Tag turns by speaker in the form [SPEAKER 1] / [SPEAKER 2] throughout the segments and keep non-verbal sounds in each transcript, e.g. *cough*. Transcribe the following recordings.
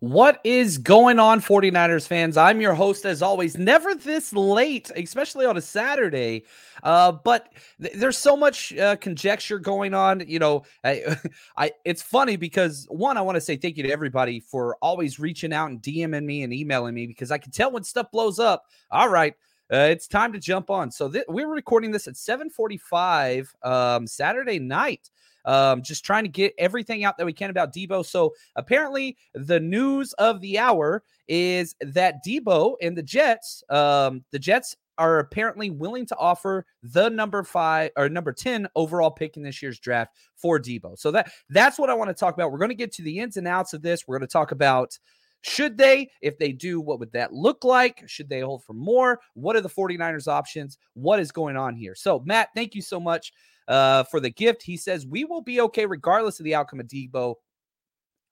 [SPEAKER 1] What is going on, 49ers fans? I'm your host, as always, never this late, especially on a Saturday. Uh, but th- there's so much uh, conjecture going on. You know, I, *laughs* I it's funny because one, I want to say thank you to everybody for always reaching out and DMing me and emailing me because I can tell when stuff blows up. All right. Uh, it's time to jump on. So th- we're recording this at 7:45 um, Saturday night. Um, just trying to get everything out that we can about Deebo. So apparently, the news of the hour is that Deebo and the Jets, um, the Jets are apparently willing to offer the number five or number 10 overall pick in this year's draft for Deebo. So that that's what I want to talk about. We're going to get to the ins and outs of this. We're going to talk about should they? If they do, what would that look like? Should they hold for more? What are the 49ers options? What is going on here? So, Matt, thank you so much uh, for the gift. He says, We will be okay regardless of the outcome of Deebo.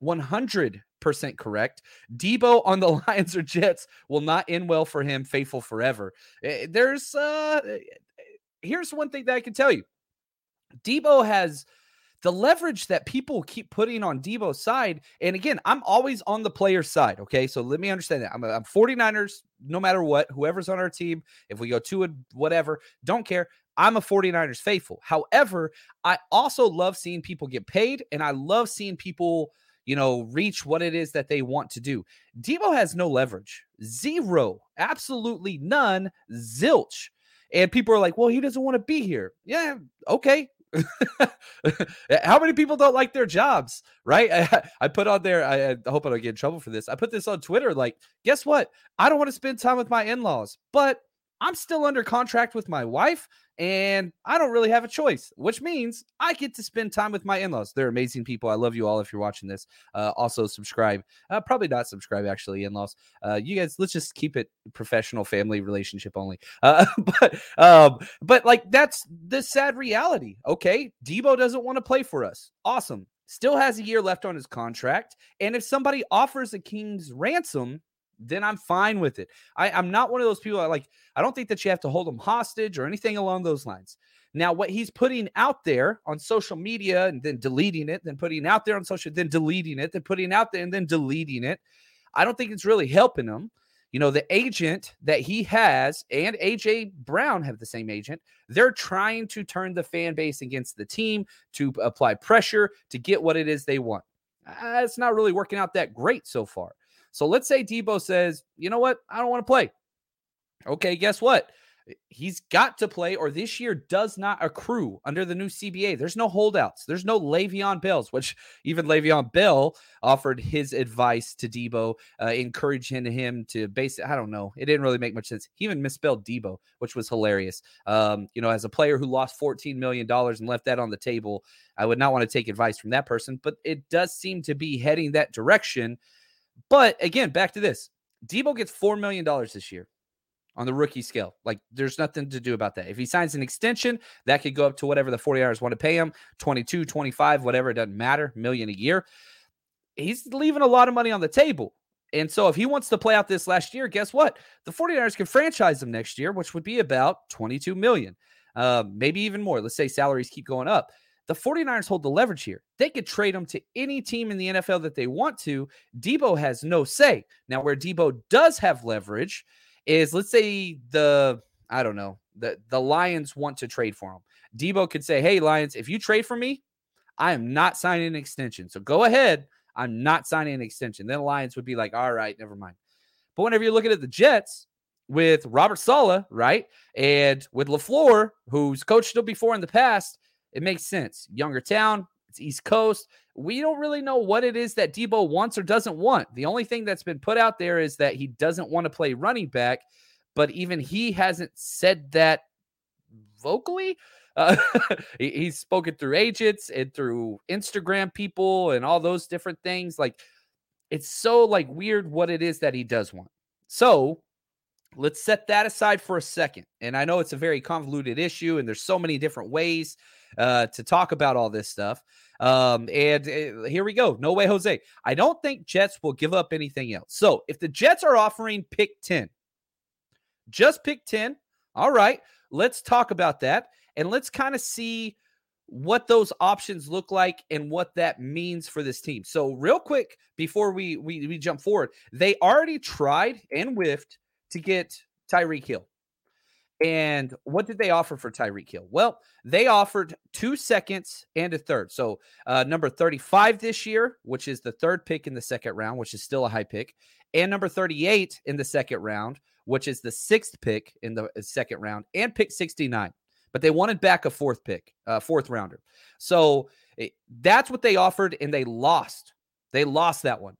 [SPEAKER 1] 100% correct. Deebo on the *laughs* Lions or Jets will not end well for him, faithful forever. Eh, there's, uh, eh, here's one thing that I can tell you Deebo has the leverage that people keep putting on Deebo's side. And again, I'm always on the player's side. Okay. So let me understand that. I'm, I'm 49ers, no matter what, whoever's on our team, if we go to it, whatever, don't care. I'm a 49ers faithful. However, I also love seeing people get paid and I love seeing people, you know, reach what it is that they want to do. Deebo has no leverage. Zero. Absolutely none. Zilch. And people are like, well, he doesn't want to be here. Yeah, okay. *laughs* How many people don't like their jobs, right? I, *laughs* I put on there, I, I, hope I don't get in trouble for this. I put this on Twitter like, guess what? I don't want to spend time with my in laws, but I'm still under contract with my wife and I don't really have a choice, which means I get to spend time with my in laws. They're amazing people. I love you all if you're watching this. Uh, also, subscribe. Uh, probably not subscribe, actually, in laws. Uh, you guys, let's just keep it professional family relationship only. *laughs* Uh, but, um, but like, that's the sad reality. Okay. Deebo doesn't want to play for us. Awesome. Still has a year left on his contract. And if somebody offers a king's ransom, then I'm fine with it. I, I'm not one of those people I like, I don't think that you have to hold them hostage or anything along those lines. Now, what he's putting out there on social media and then deleting it, then putting out there on social, then deleting it, then putting out there and then deleting it, I don't think it's really helping him. You know, the agent that he has and AJ Brown have the same agent. They're trying to turn the fan base against the team to apply pressure to get what it is they want. Uh, it's not really working out that great so far. So let's say Deebo says, you know what? I don't want to play. Okay, guess what? He's got to play, or this year does not accrue under the new CBA. There's no holdouts. There's no Le'Veon Bells, which *laughs* even Le'Veon Bell offered his advice to Deebo, uh, encouraging him to base. I don't know. It didn't really make much sense. He even misspelled Deebo, which was hilarious. Um, you know, as a player who lost $14 million and left that on the table, I would not want to take advice from that person, but it does seem to be heading that direction. But again, back to this Deebo gets $4 million this year. on the rookie scale. Like there's nothing to do about that. If he signs an extension, that could go up to whatever the 49ers want to pay him 22, 25, whatever. It doesn't matter. Million a year. He's leaving a lot of money on the table. And so if he wants to play out this last year, guess what? The 49ers can franchise him next year, which would be about 22 million, uh, maybe even more. Let's say salaries keep going up. The 49ers hold the leverage here. They could trade him to any team in the NFL that they want to. Deebo has no say. Now, where Deebo does have leverage is let's say the, I don't know, the, the Lions want to trade for him. Deebo could say, Hey, Lions, if you trade for me, I am not signing an extension. So go ahead. I'm not signing an extension. Then the Lions would be like, All right, never mind. But whenever you're looking at the Jets, with Robert Saleh, right? And with LaFleur, who's coached them before in the past, it makes sense. Younger town, it's East Coast. We don't really know what it is that Deebo wants or doesn't want. The only thing that's been put out there is that he doesn't want to play running back, but even he hasn't said that vocally. Uh, *laughs* he's spoken through agents and through Instagram people and all those different things. Like it's so like weird what it is that he does want. So let's set that aside for a second. And I know it's a very convoluted issue, and there's so many different ways uh, to talk about all this stuff. Um, and uh, here we go. No way, Jose. I don't think Jets will give up anything else. So if the Jets are offering pick 10, just pick 10. All right, let's talk about that and let's kind of see what those options look like and what that means for this team. So, real quick before we we, we jump forward, they already tried and whiffed to get Tyreek Hill. And what did they offer for Tyreek Hill? Well, they offered two seconds and a third. So, uh, number 35 this year, which is the third pick in the second round, which is still a high pick, and number 38 in the second round, which is the sixth pick in the uh, second round, and pick 69. But they wanted back a fourth pick, uh, fourth rounder. So it, that's what they offered, and they lost. They lost that one.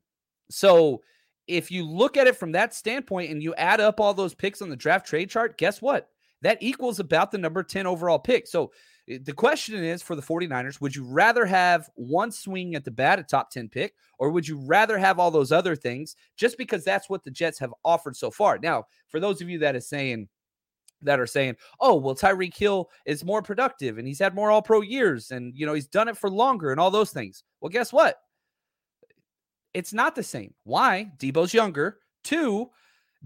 [SPEAKER 1] So if you look at it from that standpoint and you add up all those picks on the draft trade chart, guess what? That equals about the number 10 overall pick. So the question is for the 49ers, would you rather have one swing at the bat, a top 10 pick, or would you rather have all those other things just because that's what the Jets have offered so far? Now, for those of you that is saying, that are saying, "Oh, well, Tyreek Hill is more productive and he's had more All-Pro years and you know he's done it for longer and all those things." Well, guess what? It's not the same. Why? Deebo's younger. Two,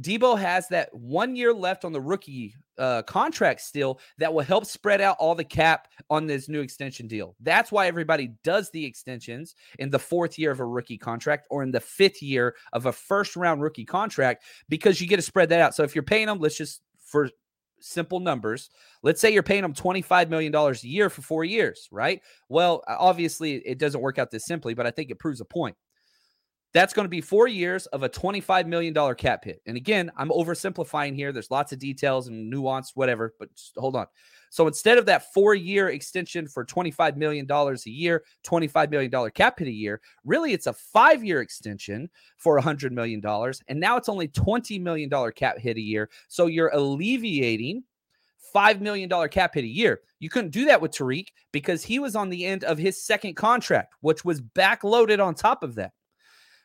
[SPEAKER 1] Deebo has that one year left on the rookie uh, contract still that will help spread out all the cap on this new extension deal. That's why everybody does the extensions in the fourth year of a rookie contract or in the fifth year of a first round rookie contract because you get to spread that out. So if you're paying them, let's just for simple numbers, let's say you're paying them $25 million a year for four years, right? Well, obviously it doesn't work out this simply, but I think it proves a point. That's going to be four years of a $25 million cap hit. And again, I'm oversimplifying here. There's lots of details and nuance, whatever, but just hold on. So instead of that four year extension for $25 million a year, $25 million cap hit a year, really it's a five year extension for $100 million. And now it's only $20 million cap hit a year. So you're alleviating $5 million cap hit a year. You couldn't do that with Tyreek because he was on the end of his second contract, which was backloaded on top of that.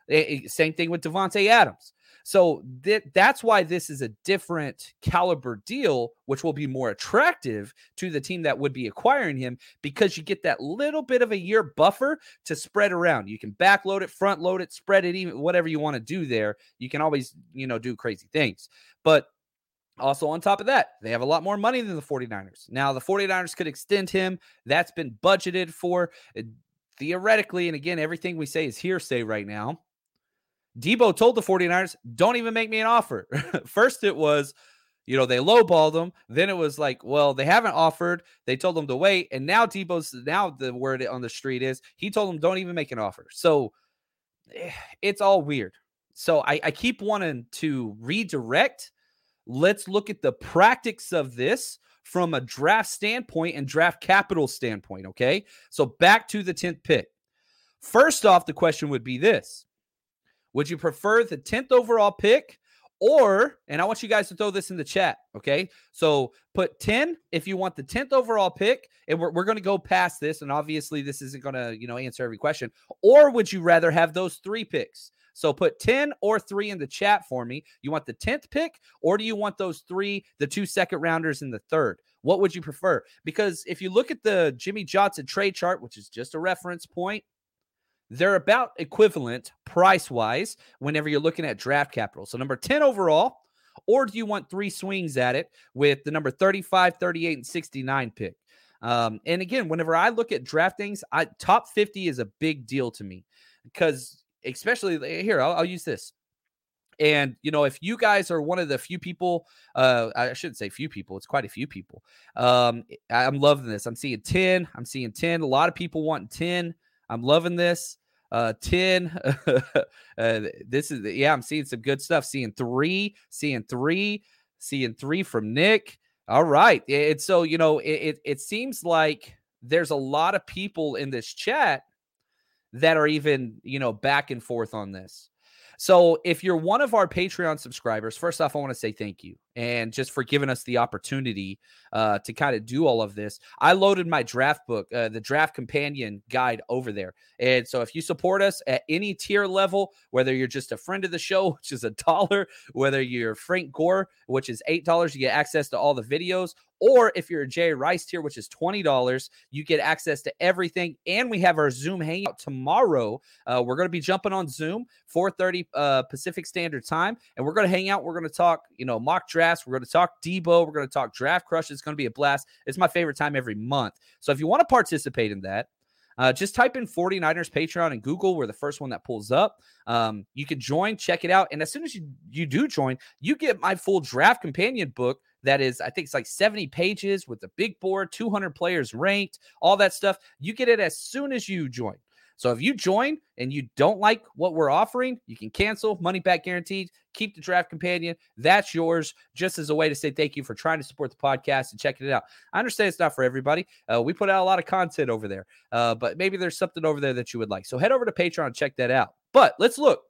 [SPEAKER 1] Eh, eh, same thing with Davante Adams. So th- that's why this is a different caliber deal, which will be more attractive to the team that would be acquiring him because you get that little bit of a year buffer to spread around. You can backload it, front load it, spread it, even whatever you want to do there. You can always, you know, do crazy things. But also, on top of that, they have a lot more money than the 49ers. Now, the 49ers could extend him. That's been budgeted for. Eh, theoretically, and again, everything we say is hearsay right now. Deebo told the 49ers, don't even make me an offer. *laughs* First, it was, you know, they lowballed them. Then it was like, well, they haven't offered. They told them to wait. And now Deebo's, now the word on the street is he told them, don't even make an offer. So eh, it's all weird. So I, I keep wanting to redirect. Let's look at the practice of this from a draft standpoint and draft capital standpoint. Okay. So back to the 10th pick. First off, the question would be this would you prefer the 10th overall pick or, and I want you guys to throw this in the chat, okay? So put 10 if you want the 10th overall pick, and we're, we're going to go past this. And obviously, this isn't going to, you know, answer every question. Or would you rather have those three picks? So put 10 or three in the chat for me. You want the 10th pick, or do you want those three, the two second rounders in the third? What would you prefer? Because if you look at the Jimmy Johnson trade chart, which is just a reference point, they're about equivalent price wise whenever you're looking at draft capital. So, number 10 overall, or do you want three swings at it with the number 35, 38, and 69 pick? Um, and again, whenever I look at draftings, I top 50 is a big deal to me because, especially here, I'll, I'll use this. And you know, if you guys are one of the few people, uh, I shouldn't say few people, it's quite a few people. Um, I'm loving this. I'm seeing 10. I'm seeing 10. A lot of people want 10. I'm loving this. Uh, 10. *laughs* uh, this is, yeah, I'm seeing some good stuff. Seeing three, seeing three, seeing three from Nick. All right. It's so, you know, it, it, it seems like there's a lot of people in this chat that are even, you know, back and forth on this. So if you're one of our Patreon subscribers, first off, I want to say thank you and just for giving us the opportunity uh, to kind of do all of this. I loaded my draft book, uh, the draft companion guide over there. And so if you support us at any tier level, whether you're just a friend of the show, *laughs* which is a dollar, whether you're Frank Gore, which is $8, you get access to all the videos, or if you're a Jay Rice tier, which is $20, you get access to everything. And we have our Zoom hangout tomorrow. Uh, we're going to be jumping on Zoom, 4:30 uh, Pacific Standard Time, and we're going to hang out. We're going to talk, you know, mock drafts. We're going to talk Deebo. We're going to talk draft crush. It's going to be a blast. It's my favorite time every month. So if you want to participate in that, uh, just type in 49ers Patreon in Google. We're the first one that pulls up. Um, you can join, check it out. And as soon as you, you do join, you get my full draft companion book that is, I think it's like 70 pages with a big board, 200 players ranked, all that stuff. You get it as soon as you join. So if you join and you don't like what we're offering, you can cancel, money back guaranteed, keep the draft companion. That's yours, just as a way to say thank you for trying to support the podcast and checking it out. I understand it's not for everybody. Uh, we put out a lot of content over there, uh, but maybe there's something over there that you would like. So head over to Patreon and check that out. But let's look.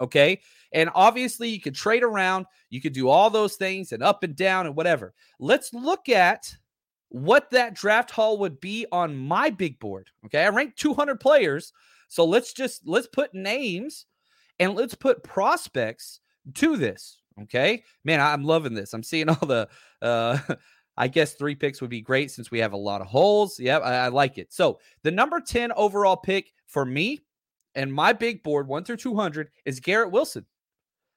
[SPEAKER 1] Okay. And obviously, you could trade around, you could do all those things and up and down and whatever. Let's look at what that draft haul would be on my big board. Okay. I ranked 200 players. So let's just let's put names and let's put prospects to this. Okay. Man, I'm loving this. I'm seeing *laughs* all the uh *laughs* I guess three picks would be great since we have a lot of holes. Yep, I, I like it. So the number 10 overall pick for me and my big board, one through 200, is Garrett Wilson,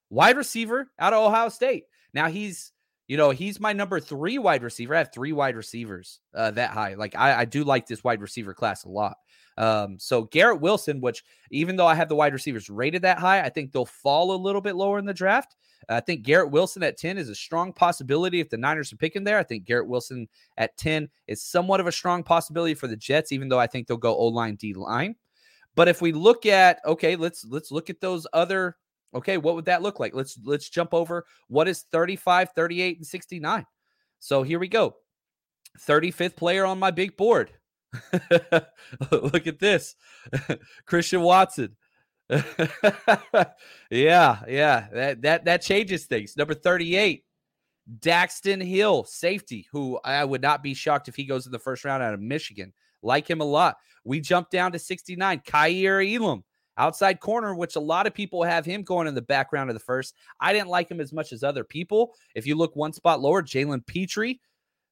[SPEAKER 1] wide receiver out of Ohio State. Now he's, you know, he's my number three wide receiver. I have three wide receivers uh, that high. Like I, I do like this wide receiver class a lot. Um, so Garrett Wilson, which even though I have the wide receivers rated that high, I think they'll fall a little bit lower in the draft. I think Garrett Wilson at 10 is a strong possibility if the Niners are picking there. I think Garrett Wilson at 10 is somewhat of a strong possibility for the Jets, even though I think they'll go O line, D line. But if we look at okay, let's let's look at those other okay, what would that look like? Let's let's jump over what is 35, 38 and 69. So here we go. 35th player on my big board. *laughs* look at this. *laughs* Christian Watson. *laughs* yeah, yeah. That that that changes things. Number 38. Daxton Hill, safety, who I would not be shocked if he goes in the first round out of Michigan. Like him a lot. We jump down to 69. Kaiir Elam, outside corner, which a lot of people have him going in the background of the first. I didn't like him as much as other people. If you look one spot lower, Jalen Pitre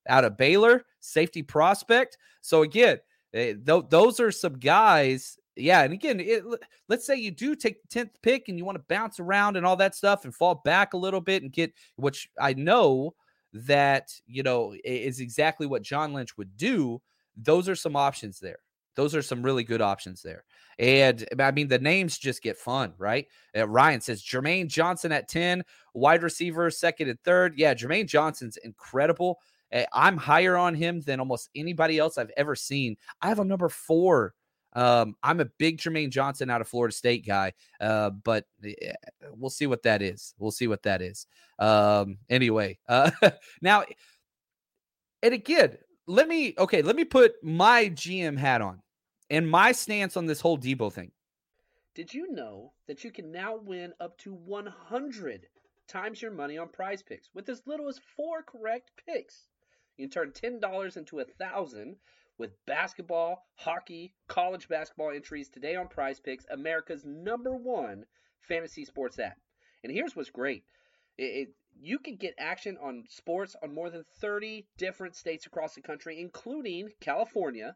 [SPEAKER 1] out of Baylor, safety prospect. So again, eh, th- those are some guys. Yeah, and again, it, let's say you do take the tenth pick and you want to bounce around and all that stuff and fall back a little bit and get which I know that you know is exactly what John Lynch would do. Those are some options there. Those are some really good options there. And I mean, the names just get fun, right? Uh, Ryan says Jermaine Johnson at 10, wide receiver, second and third. Yeah, Jermaine Johnson's incredible. Uh, I'm higher on him than almost anybody else I've ever seen. I have a number four. Um, I'm a big Jermaine Johnson out of Florida State guy, uh, but eh, we'll see what that is. We'll see what that is. Um, anyway, uh, *laughs* now, and again, let me okay, let me put my GM hat on and my stance on this whole Deebo thing.
[SPEAKER 2] Did you know that you can now win up to 100 times your money on PrizePicks with as little as four correct picks? You can turn $10 into a thousand with basketball, hockey, college basketball entries today on PrizePicks, America's number one fantasy sports app. And here's what's great it, it, you can get action on sports on more than 30 different states across the country, including California,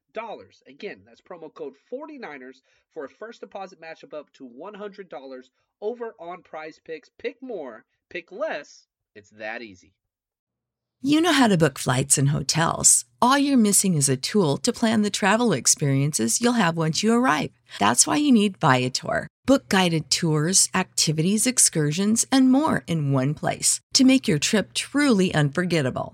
[SPEAKER 2] Again, that's promo code 49ers for a first deposit matchup up to $100 over on PrizePicks. Pick more, pick less. It's that easy.
[SPEAKER 3] You know how to book flights and hotels. All you're missing is a tool to plan the travel experiences you'll have once you arrive. That's why you need Viator. Book guided tours, activities, excursions, and more in one place to make your trip truly unforgettable.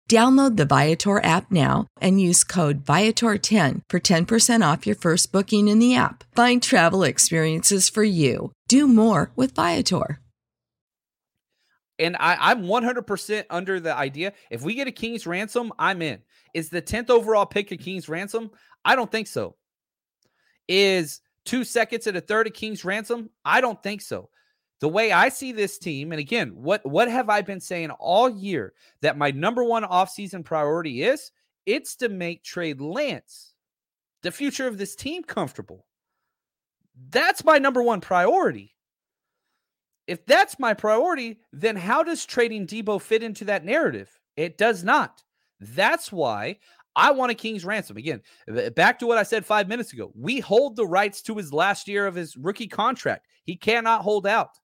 [SPEAKER 3] Download the Viator app now and use code Viator10 for 10% off your first booking in the app. Find travel experiences for you. Do more with Viator.
[SPEAKER 1] And I, I'm 100% under the idea if we get a King's ransom, I'm in. Is the 10th overall pick a King's ransom? I don't think so. Is two seconds and a third of King's ransom? I don't think so the way I see this team, and again, what what have I been saying all year that my number one offseason priority is? It's to make Trey Lance, the future of this team, comfortable. That's my number one priority. If that's my priority, then how does trading Deebo fit into that narrative? It does not. That's why I want a King's ransom. Again, back to what I said five minutes ago. We hold the rights to his last year of his rookie contract. He cannot hold out.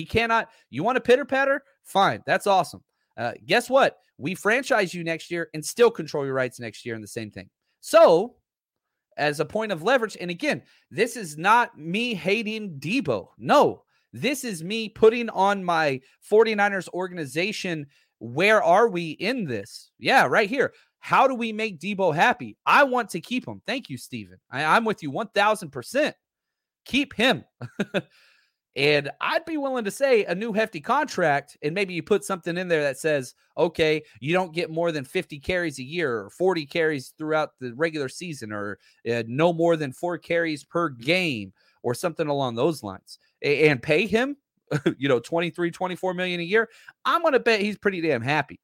[SPEAKER 1] He cannot. You want a pitter patter? Fine. That's awesome. Uh, guess what? We franchise you next year and still control your rights next year and the same thing. So, as a point of leverage, and again, this is not me hating Deebo. No, this is me putting on my 49ers organization. Where are we in this? Yeah, right here. How do we make Deebo happy? I want to keep him. Thank you, Steven. I, I'm with you 1000%. Keep him. *laughs* And I'd be willing to say a new hefty contract, and maybe you put something in there that says, okay, you don't get more than 50 carries a year or 40 carries throughout the regular season, or uh, no more than four carries per game, or something along those lines, and pay him, *laughs* you know, 23, 24 million a year. I'm going to bet he's pretty damn happy.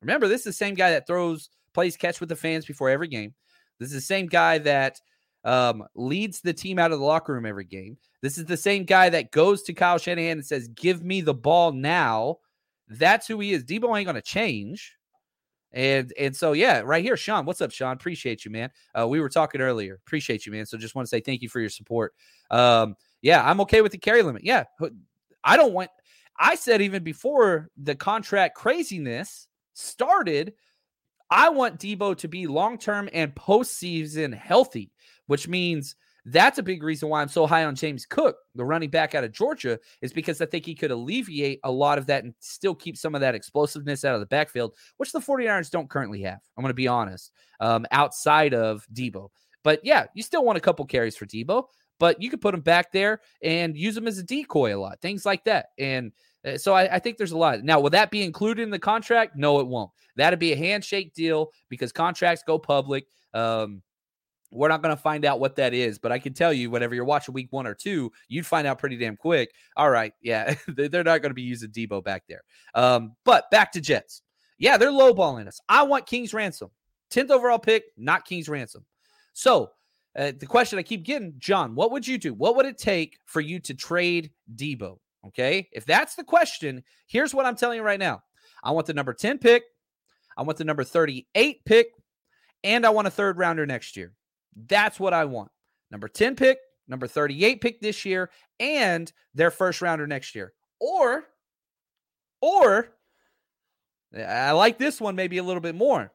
[SPEAKER 1] Remember, this is the same guy that throws, plays catch with the fans before every game. This is the same guy that um, leads the team out of the locker room every game. This is the same guy that goes to Kyle Shanahan and says, Give me the ball now. That's who he is. Deebo ain't going to change. And and so yeah, right here, Sean. What's up, Sean? Appreciate you, man. Uh, we were talking earlier. Appreciate you, man. So just want to say thank you for your support. Um, yeah, I'm okay with the carry limit. Yeah, I don't want. I said even before the contract craziness started, I want Deebo to be long term and postseason healthy, which means that's a big reason why I'm so high on James Cook, the running back out of Georgia, is because I think he could alleviate a lot of that and still keep some of that explosiveness out of the backfield, which the 49ers don't currently have. I'm going to be honest, um, outside of Deebo. But yeah, you still want a couple carries for Deebo, but you could put him back there and use him as a decoy a lot, things like that. And uh, so I, I, think there's a lot. Now, will that be included in the contract? No, it won't. That'd be a handshake deal because contracts go public. Um, we're not going to find out what that is, but I can tell you, whenever you're watching week one or two, you'd find out pretty damn quick. All right, yeah, *laughs* they're not going to be using Deebo back there. Um, but back to Jets. Yeah, they're lowballing us. I want King's ransom. 10th overall pick, not King's ransom. So uh, the question I keep getting, John, what would you do? What would it take for you to trade Deebo? Okay. If that's the question, here's what I'm telling you right now I want the number 10 pick, I want the number 38 pick, and I want a third rounder next year. That's what I want. Number 10 pick, number 38 pick this year, and their first rounder next year. Or, or, I like this one maybe a little bit more.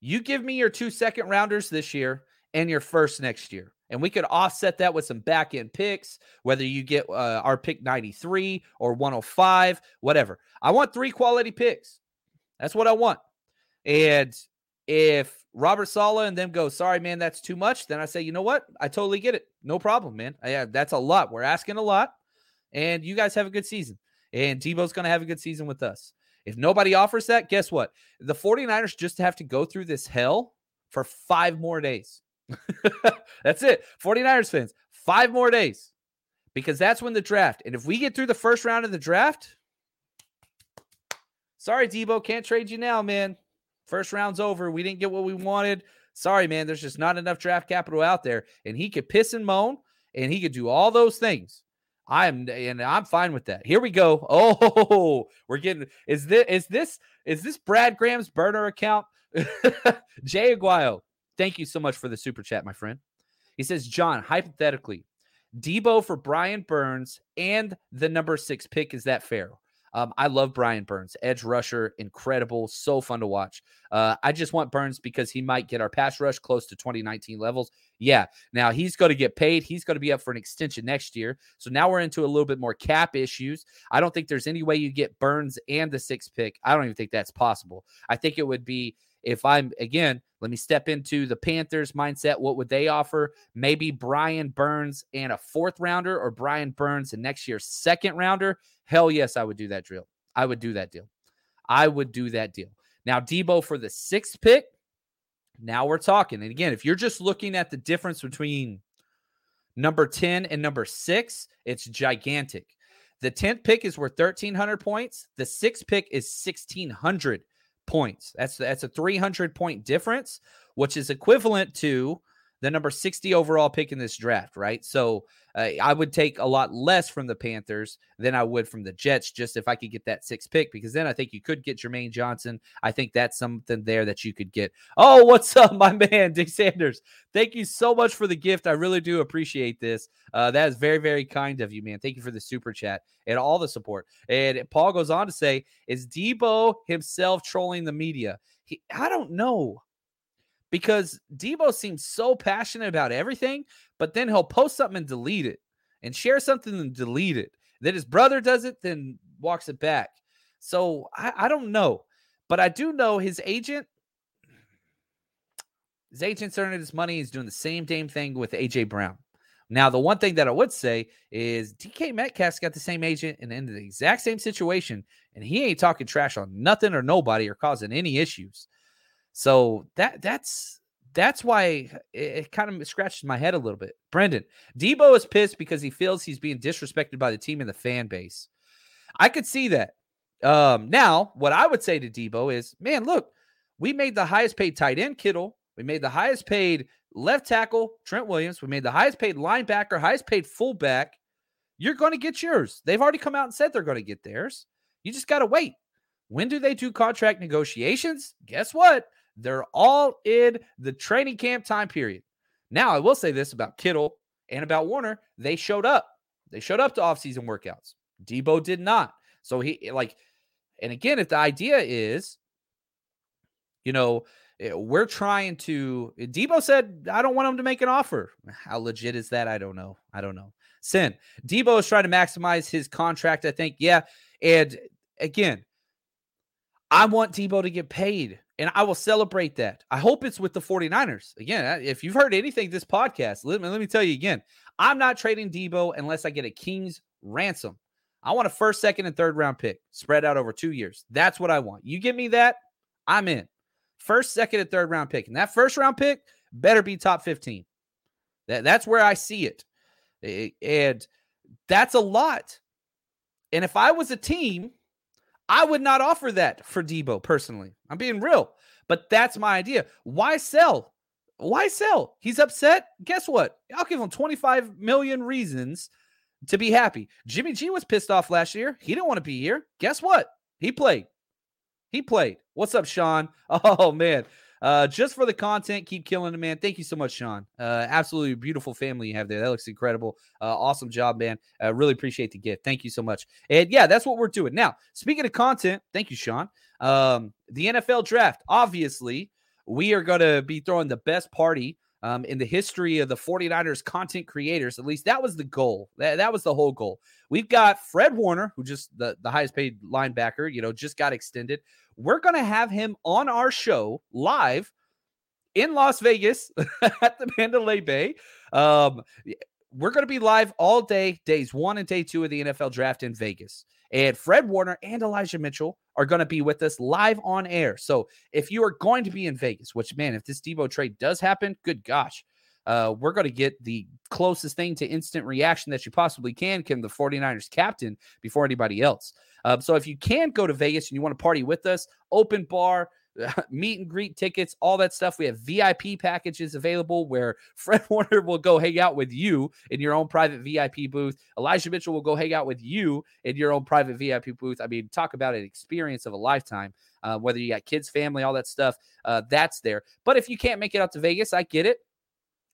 [SPEAKER 1] You give me your two second rounders this year and your first next year. And we could offset that with some back end picks, whether you get uh, our pick 93 or 105, whatever. I want three quality picks. That's what I want. And if Robert Saleh and them go, sorry, man, that's too much, then I say, you know what? I totally get it. No problem, man. Uh, I, that's a lot. We're asking a lot. And you guys have a good season. And Deebo's going to have a good season with us. If nobody offers that, guess what? The 49ers just have to go through this hell for five more days. *laughs* that's it. 49ers fans, five more days because that's when the draft. And if we get through the first round of the draft, sorry, Deebo, can't trade you now, man. First round's over. We didn't get what we wanted. Sorry, man. There's just not enough draft capital out there. And he could piss and moan and he could do all those things. I'm and I'm fine with that. Here we go. *laughs* Oh, we're getting is this is this is this Brad Graham's burner account? *laughs* Jay Aguayo, thank you so much for the super chat, my friend. He says, John, hypothetically, Deebo for Brian Burns and the number six pick. Is that fair? Um, I love Brian Burns, edge rusher, incredible, so fun to watch. Uh, I just want Burns because he might get our pass rush close to 2019 levels. Yeah, now he's going to get paid. He's going to be up for an extension next year. So now we're into a little bit more cap issues. I don't think there's any way you get Burns and the sixth pick. I don't even think that's possible. I think it would be if I'm again, let me step into the Panthers mindset. What would they offer? Maybe Brian Burns and a fourth rounder, or Brian Burns and next year's second rounder. Hell yes, I would do that drill. I would do that deal. I would do that deal. Now, Deebo for the sixth pick. Now we're talking. And again, if you're just looking at the difference between number 10 and number six, it's gigantic. The 10th pick is worth 1,300 points. The sixth pick is 1,600 points. That's that's a 300 point difference, which is equivalent to the number 60 overall pick in this draft, right? So uh, I would take a lot less from the Panthers than I would from the Jets, just if I could get that sixth pick, because then I think you could get Jermaine Johnson. I think that's something there that you could get. Oh, what's up, *laughs* my man, Dick Sanders? Thank you so much for the gift. I really do appreciate this. Uh, that is very, very kind of you, man. Thank you for the super chat and all the support. And Paul goes on to say, is Deebo himself trolling the media? He, I don't know because Deebo seems so passionate about everything, but then he'll post something and delete it and share something and delete it. Then his brother does it, then walks it back. So I, I don't know, but I do know his agent. His agent's earning his money. He's doing the same damn thing with AJ Brown. Now, the one thing that I would say is DK Metcalf's got the same agent and in the exact same situation, and he ain't talking trash on nothing or nobody or causing any issues. So that that's that's why it, it kind of scratches my head a little bit. Brendan, Deebo is pissed because he feels he's being disrespected by the team and the fan base. I could see that. Um, now, what I would say to Deebo is, man, look, we made the highest paid tight end, Kittle. We made the highest paid left tackle, Trent Williams. We made the highest paid linebacker, highest paid fullback. You're going to get yours. They've already come out and said they're going to get theirs. You just got to wait. When do they do contract negotiations? Guess what? They're all in the training camp time period. Now, I will say this about Kittle and about Warner. They showed up. They showed up to offseason workouts. Deebo did not. So he like, and again, if the idea is, you know, eh, we're trying to Deebo said, I don't want him to make an offer. How legit is that? I don't know. I don't know. Sin. Deebo is trying to maximize his contract, I think. Yeah. And again, I want Deebo to get paid and I will celebrate that. I hope it's with the 49ers. Again, if you've heard anything this podcast, let me, let me tell you again, I'm not trading Deebo unless I get a King's ransom. I want a first, second, and third round pick spread out over two years. That's what I want. You give me that, I'm in. First, second, and third round pick. And that first round pick better be top 15. That, that's where I see it. And that's a lot. And if I was a team I would not offer that for Deebo personally. I'm being real, but that's my idea. Why sell? Why sell? He's upset. Guess what? I'll give him 25 million reasons to be happy. Jimmy G was pissed off last year. He didn't want to be here. Guess what? He played. He played. What's up, Sean? *laughs* Oh man. Uh, just for the content. Keep killing it, man. Thank you so much, Sean. Uh, absolutely beautiful family you have there. That looks incredible. Uh, awesome job, man. I really appreciate the gift. Thank you so much. And yeah, that's what we're doing now. Speaking of content, thank you, Sean. Um, the NFL draft, obviously, we are going to be throwing the best party um, in the history of the 49ers content creators. At least that was the goal. That, that was the whole goal. We've got Fred Warner, who just the, the highest paid linebacker, you know, just got extended. We're going to have him on our show live in Las Vegas *laughs* at the Mandalay Bay. Um, we're going to be live all day, days one and day two of the NFL draft in Vegas. And Fred Warner and Elijah Mitchell are going to be with us live on air. So if you are going to be in Vegas, which, man, if this Deebo trade does happen, good gosh, uh, we're going to get the closest thing to instant reaction that you possibly can, Kim, the 49ers captain, before anybody else. Uh, so if you can't go to Vegas and you want to party with us, open bar, *laughs* meet and greet tickets, all that stuff. We have VIP packages available where *laughs* Fred Warner will go hang out with you in your own private VIP booth. Elijah Mitchell will go hang out with you in your own private VIP booth. I mean, talk about an experience of a lifetime. Uh, whether you got kids, family, all that stuff, uh, that's there. But if you can't make it out to Vegas, I get it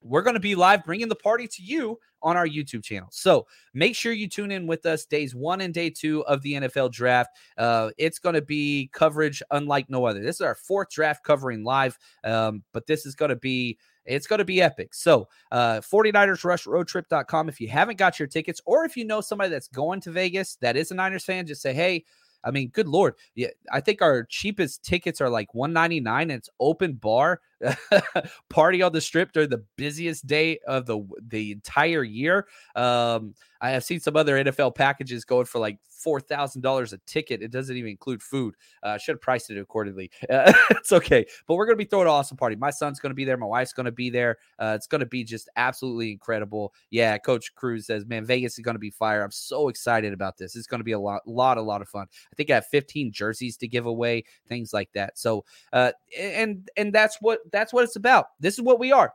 [SPEAKER 1] we're going to be live bringing the party to you on our YouTube channel. So make sure you tune in with us days one and day two of the NFL draft. Uh, it's going to be coverage unlike no other. This is our fourth draft covering live, um, but this is going to be. It's going to be epic. So, uh, 49ers Rush Roadtrip.com. If you haven't got your tickets, or if you know somebody that's going to Vegas that is a Niners fan, just say, hey, I mean, good lord. Yeah, I think our cheapest tickets are like 199 and it's open bar. *laughs* party on the strip during the busiest day of the the entire year. Um, I have seen some other NFL packages going for like four thousand dollars a ticket. It doesn't even include food. Uh, I should have priced it accordingly. Uh, *laughs* it's okay, but we're gonna be throwing an awesome party. My son's gonna be there. My wife's gonna be there. Uh, it's gonna be just absolutely incredible. Yeah, Coach Cruz says, "Man, Vegas is gonna be fire." I'm so excited about this. It's gonna be a lot, lot, a lot of fun. I think I have 15 jerseys to give away, things like that. So, uh, and and that's what that's what it's about. This is what we are.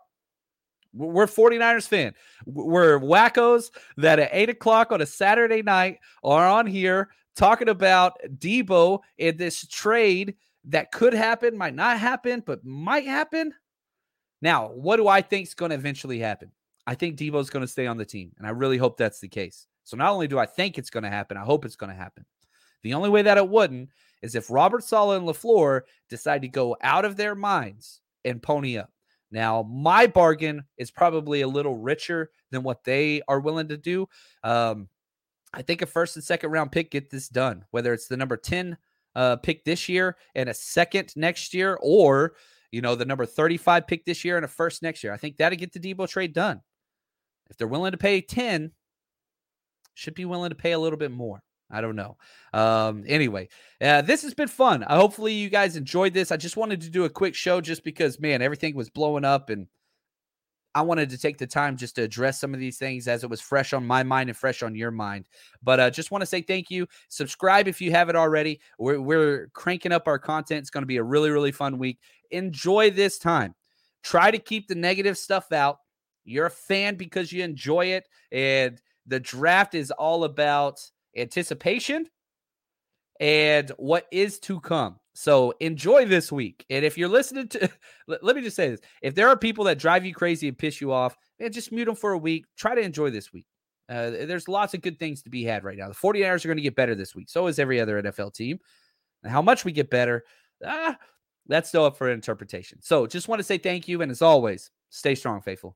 [SPEAKER 1] We're 49ers fan. We're wackos that at eight o'clock on a Saturday night are on here talking about Deebo in this trade that could happen, might not happen, but might happen. Now, what do I think is going to eventually happen? I think Deebo is going to stay on the team, and I really hope that's the case. So not only do I think it's going to happen, I hope it's going to happen. The only way that it wouldn't is if Robert Saleh and LaFleur decide to go out of their minds and pony up. Now, my bargain is probably a little richer than what they are willing to do. Um, I think a first and second round pick get this done, whether it's the number 10 uh, pick this year and a second next year, or, you know, the number 35 pick this year and a first next year. I think that'll get the Deebo trade done. If they're willing to pay 10, should be willing to pay a little bit more. I don't know. Um, anyway, uh, this has been fun. Uh, hopefully, you guys enjoyed this. I just wanted to do a quick show just because, man, everything was blowing up and I wanted to take the time just to address some of these things as it was fresh on my mind and fresh on your mind. But uh, just want to say thank you. Subscribe if you haven't already. We're, we're cranking up our content. It's going to be a really, really fun week. Enjoy this time. Try to keep the negative stuff out. You're a fan because you enjoy it. And the draft is all about anticipation and what is to come. So enjoy this week. And if you're listening to, *laughs* let me just say this: if there are people that drive you crazy and piss you off, man, just mute them for a week. Try to enjoy this week. Uh, there's lots of good things to be had right now. The 49ers are going to get better this week. So is every other NFL team. And how much we get better, ah, that's still up for interpretation. So just want to say thank you. And as always, stay strong, faithful.